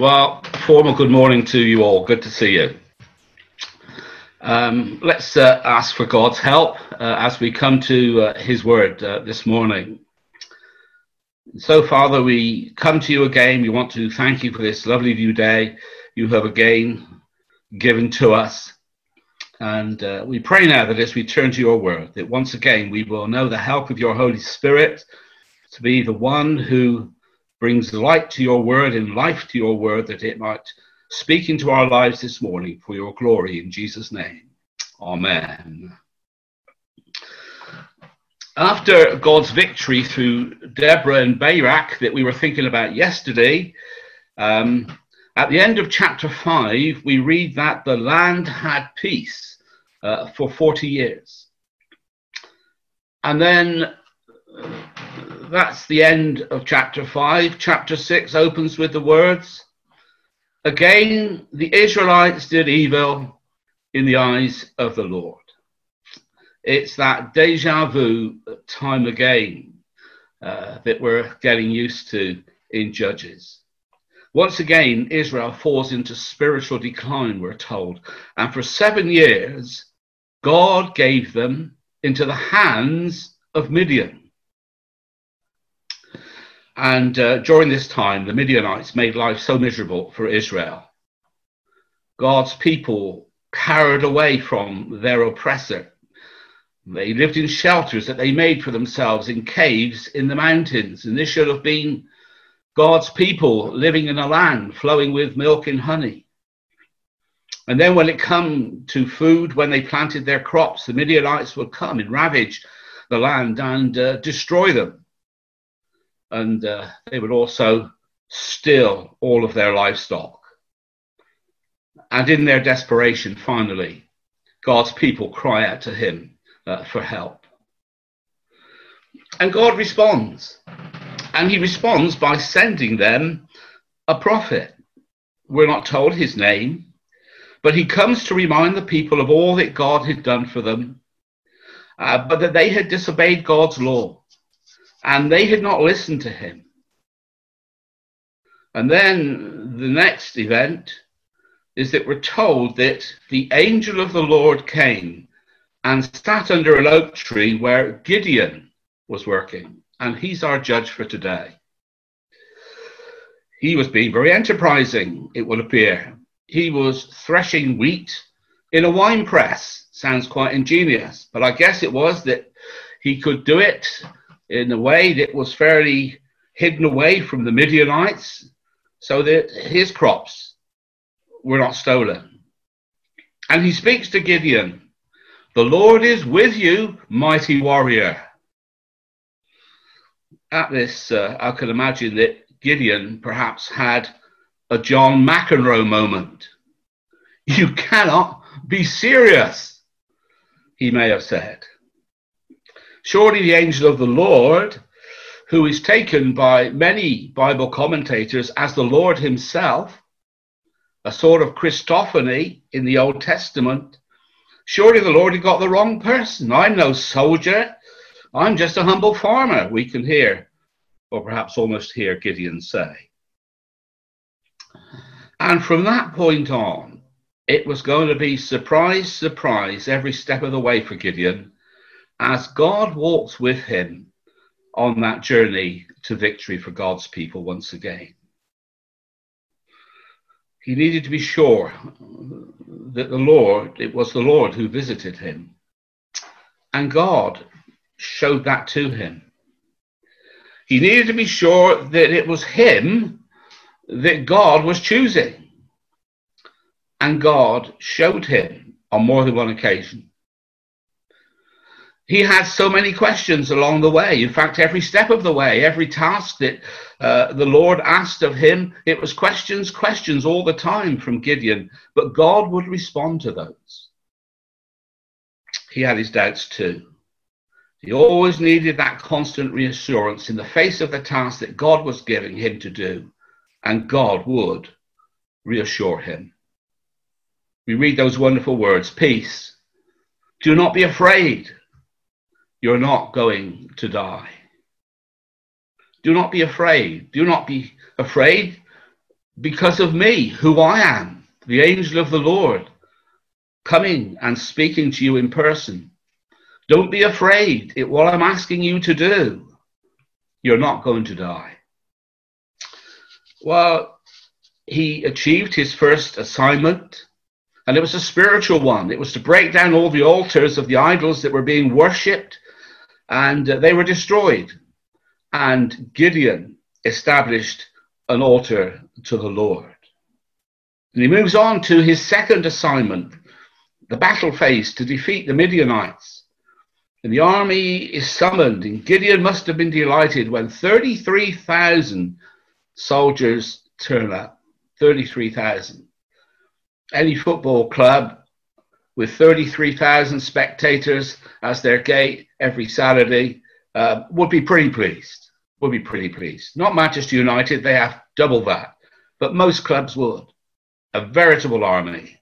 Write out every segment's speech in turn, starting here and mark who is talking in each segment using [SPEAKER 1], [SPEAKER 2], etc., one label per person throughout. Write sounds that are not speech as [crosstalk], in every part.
[SPEAKER 1] Well, formal good morning to you all. Good to see you. Um, let's uh, ask for God's help uh, as we come to uh, His Word uh, this morning. So, Father, we come to you again. We want to thank you for this lovely new day you have again given to us. And uh, we pray now that as we turn to your Word, that once again we will know the help of your Holy Spirit to be the one who brings light to your word and life to your word that it might speak into our lives this morning for your glory in Jesus' name. Amen. After God's victory through Deborah and Barak that we were thinking about yesterday, um, at the end of chapter 5, we read that the land had peace uh, for 40 years. And then that's the end of chapter 5. Chapter 6 opens with the words Again, the Israelites did evil in the eyes of the Lord. It's that deja vu time again uh, that we're getting used to in Judges. Once again, Israel falls into spiritual decline, we're told. And for seven years, God gave them into the hands of Midian. And uh, during this time, the Midianites made life so miserable for Israel. God's people carried away from their oppressor. They lived in shelters that they made for themselves in caves in the mountains. And this should have been God's people living in a land flowing with milk and honey. And then when it come to food, when they planted their crops, the Midianites would come and ravage the land and uh, destroy them and uh, they would also steal all of their livestock. And in their desperation, finally, God's people cry out to him uh, for help. And God responds. And he responds by sending them a prophet. We're not told his name, but he comes to remind the people of all that God had done for them, uh, but that they had disobeyed God's law and they had not listened to him. And then the next event is that we're told that the angel of the Lord came and sat under an oak tree where Gideon was working, and he's our judge for today. He was being very enterprising, it would appear. He was threshing wheat in a wine press. Sounds quite ingenious, but I guess it was that he could do it in a way that was fairly hidden away from the Midianites so that his crops were not stolen. And he speaks to Gideon, The Lord is with you, mighty warrior. At this, uh, I can imagine that Gideon perhaps had a John McEnroe moment. You cannot be serious, he may have said. Surely the angel of the Lord, who is taken by many Bible commentators as the Lord himself, a sort of Christophany in the Old Testament, surely the Lord had got the wrong person. I'm no soldier. I'm just a humble farmer, we can hear, or perhaps almost hear Gideon say. And from that point on, it was going to be surprise, surprise every step of the way for Gideon as God walks with him on that journey to victory for God's people once again. He needed to be sure that the Lord, it was the Lord who visited him. And God showed that to him. He needed to be sure that it was him that God was choosing. And God showed him on more than one occasion he had so many questions along the way. In fact, every step of the way, every task that uh, the Lord asked of him, it was questions, questions all the time from Gideon. But God would respond to those. He had his doubts too. He always needed that constant reassurance in the face of the task that God was giving him to do, and God would reassure him. We read those wonderful words peace. Do not be afraid. You're not going to die. Do not be afraid. Do not be afraid because of me, who I am, the angel of the Lord, coming and speaking to you in person. Don't be afraid at what I'm asking you to do. You're not going to die. Well, he achieved his first assignment, and it was a spiritual one. It was to break down all the altars of the idols that were being worshipped, and uh, they were destroyed. And Gideon established an altar to the Lord. And he moves on to his second assignment, the battle phase to defeat the Midianites. And the army is summoned, and Gideon must have been delighted when 33,000 soldiers turn up. 33,000. Any football club with 33,000 spectators as their gate every Saturday uh, would be pretty pleased would be pretty pleased. Not Manchester United, they have double that, but most clubs would. A veritable army.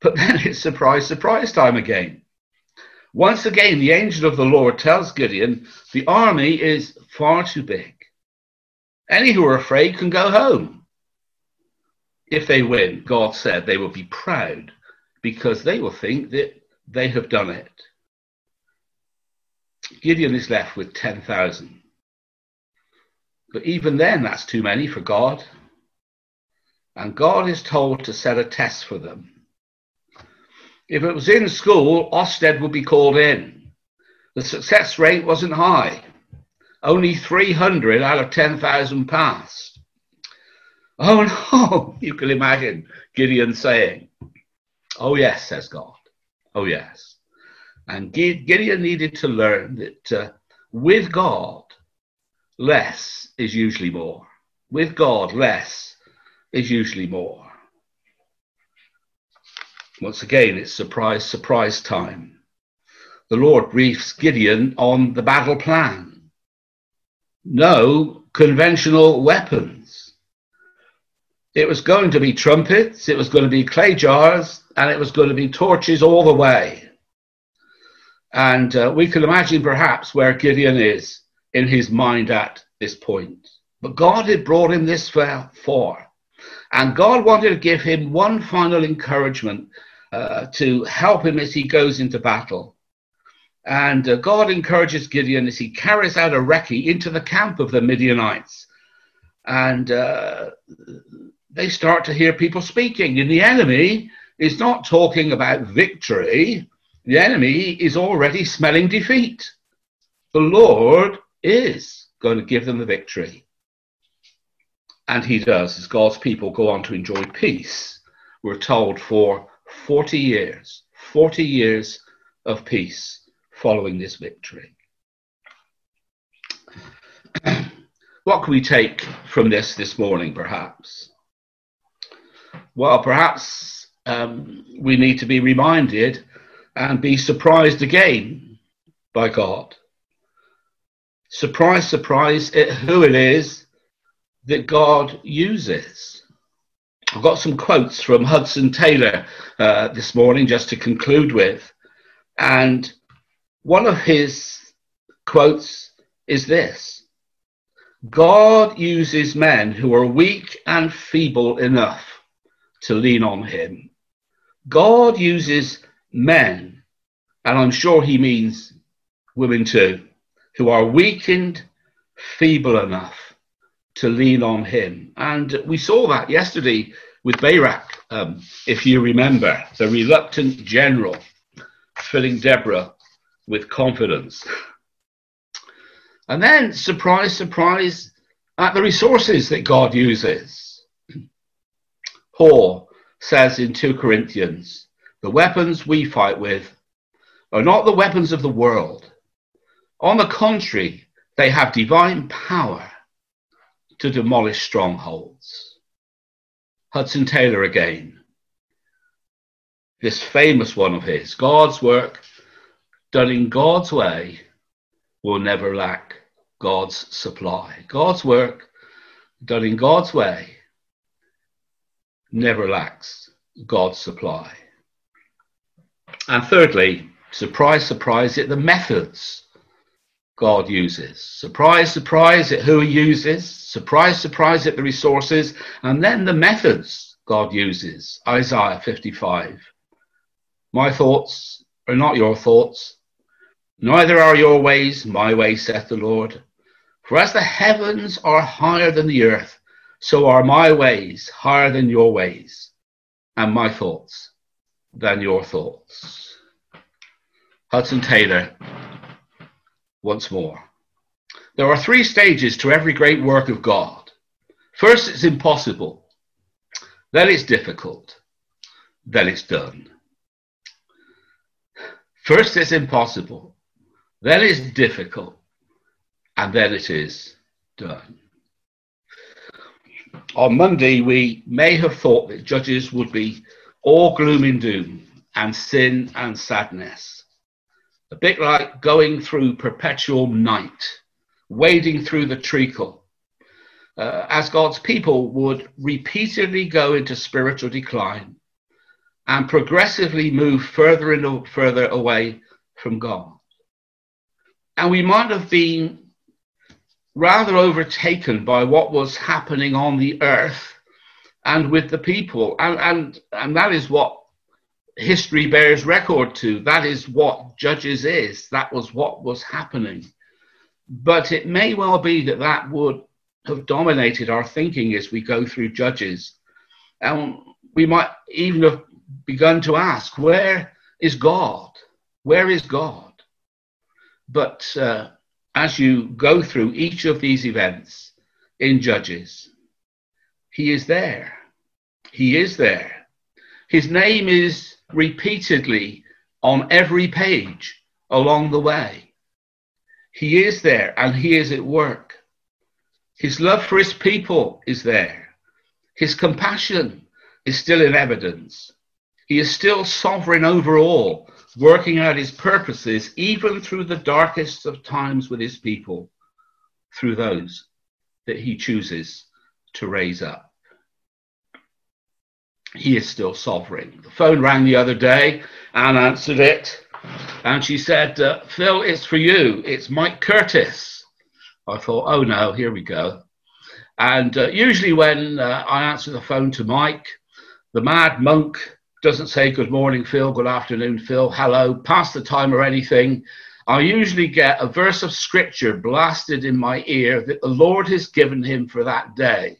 [SPEAKER 1] But [laughs] then it's surprise, surprise time again. Once again, the angel of the Lord tells Gideon the army is far too big. Any who are afraid can go home. If they win, God said they will be proud because they will think that they have done it. Gideon is left with 10,000. But even then, that's too many for God. And God is told to set a test for them. If it was in school, Ofsted would be called in. The success rate wasn't high. Only 300 out of 10,000 passed. [laughs] Oh no, you can imagine Gideon saying, Oh yes, says God. Oh yes. And Gideon needed to learn that uh, with God, less is usually more. With God, less is usually more. Once again, it's surprise, surprise time. The Lord briefs Gideon on the battle plan. No conventional weapons. It was going to be trumpets, it was going to be clay jars, and it was going to be torches all the way. And uh, we can imagine perhaps where Gideon is in his mind at this point. But God had brought him this far. And God wanted to give him one final encouragement uh, to help him as he goes into battle. And uh, God encourages Gideon as he carries out a recce into the camp of the Midianites. And uh, they start to hear people speaking. And the enemy is not talking about victory, the enemy is already smelling defeat. The Lord is going to give them the victory. And he does, as God's people go on to enjoy peace. We're told for 40 years, 40 years of peace following this victory. [clears throat] what can we take from this this morning, perhaps? Well, perhaps um, we need to be reminded and be surprised again by God surprise, surprise, it, who it is that God uses. I've got some quotes from Hudson Taylor uh, this morning just to conclude with. And one of his quotes is this God uses men who are weak and feeble enough to lean on him. God uses men, and I'm sure he means women too, who are weakened, feeble enough to lean on him. And we saw that yesterday with Barak, um, if you remember, the reluctant general filling Deborah with confidence. And then, surprise, surprise, at the resources that God uses. Paul says in 2 Corinthians, the weapons we fight with are not the weapons of the world on the contrary, they have divine power to demolish strongholds. Hudson Taylor again. This famous one of his God's work done in God's way will never lack God's supply. God's work done in God's way never lacks God's supply. And thirdly, surprise, surprise, it the methods God uses. Surprise, surprise at who he uses. Surprise, surprise at the resources. And then the methods God uses. Isaiah 55. My thoughts are not your thoughts, neither are your ways my ways, saith the Lord. For as the heavens are higher than the earth, so are my ways higher than your ways, and my thoughts than your thoughts. Hudson Taylor, once more. There are three stages to every great work of God. First, it's impossible. Then it's difficult. Then it's done. First, it's impossible. Then it's difficult. And then it is done. On Monday, we may have thought that judges would be all gloom and doom and sin and sadness. A bit like going through perpetual night, wading through the treacle, uh, as God's people would repeatedly go into spiritual decline and progressively move further and further away from God. And we might have been rather overtaken by what was happening on the earth and with the people. And, and, and that is what history bears record to. That is what Judges is. That was what was happening. But it may well be that that would have dominated our thinking as we go through Judges. And we might even have begun to ask, where is God? Where is God? But uh, as you go through each of these events in Judges, He is there. He is there. His name is repeatedly on every page along the way. He is there and He is at work. His love for His people is there. His compassion is still in evidence. He is still sovereign over all, working out his purposes even through the darkest of times with his people, through those that he chooses to raise up. He is still sovereign. The phone rang the other day. Anne answered it, and she said, uh, Phil, it's for you. It's Mike Curtis. I thought, oh no, here we go. And uh, usually when uh, I answer the phone to Mike, the mad monk doesn't say good morning, Phil, good afternoon, Phil, hello, pass the time or anything. I usually get a verse of scripture blasted in my ear that the Lord has given him for that day.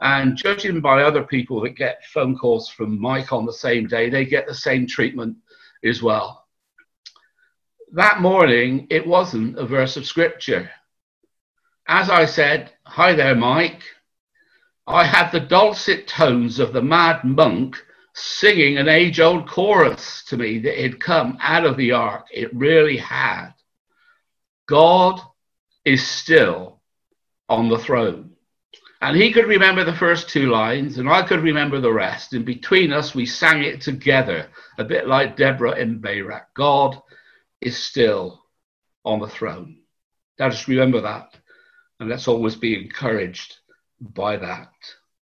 [SPEAKER 1] And judging by other people that get phone calls from Mike on the same day, they get the same treatment as well. That morning, it wasn't a verse of scripture. As I said, Hi there, Mike. I had the dulcet tones of the mad monk singing an age old chorus to me that had come out of the ark. It really had. God is still on the throne. And he could remember the first two lines, and I could remember the rest. And between us, we sang it together, a bit like Deborah in Barak. God is still on the throne. Let us remember that, and let's always be encouraged by that.